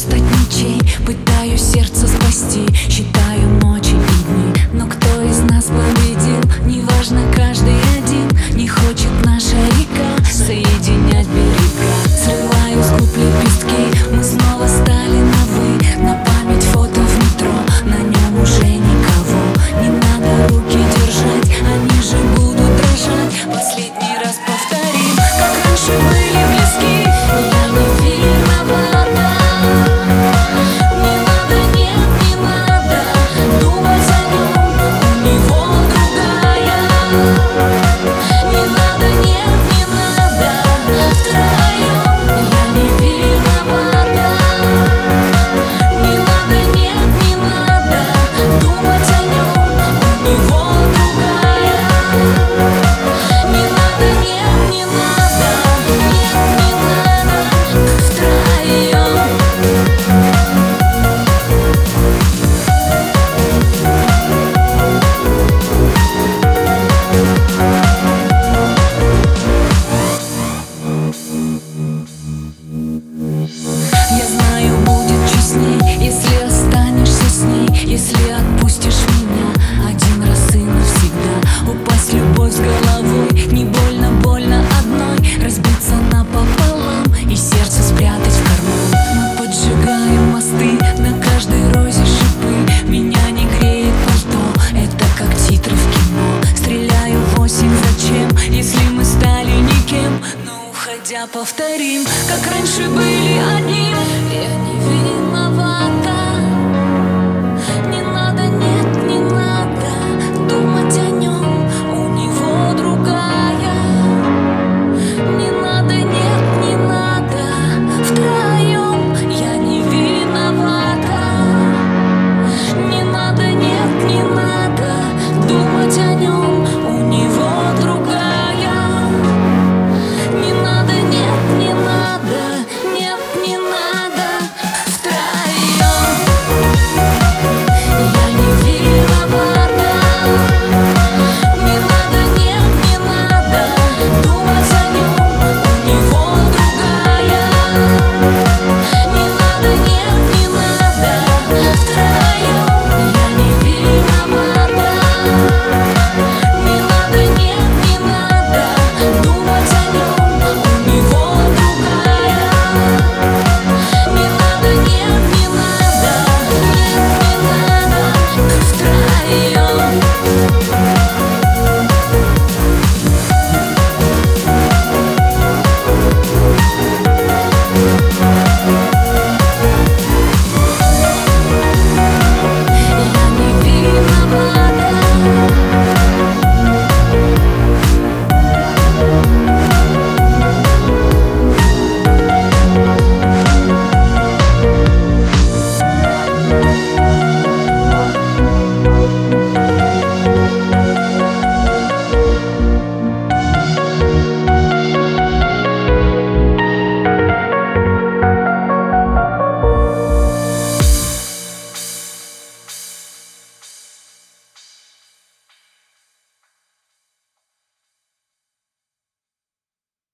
стать ничей Пытаюсь сердце спасти Считаю ночь Нельзя повторим, как раньше были одним. Я не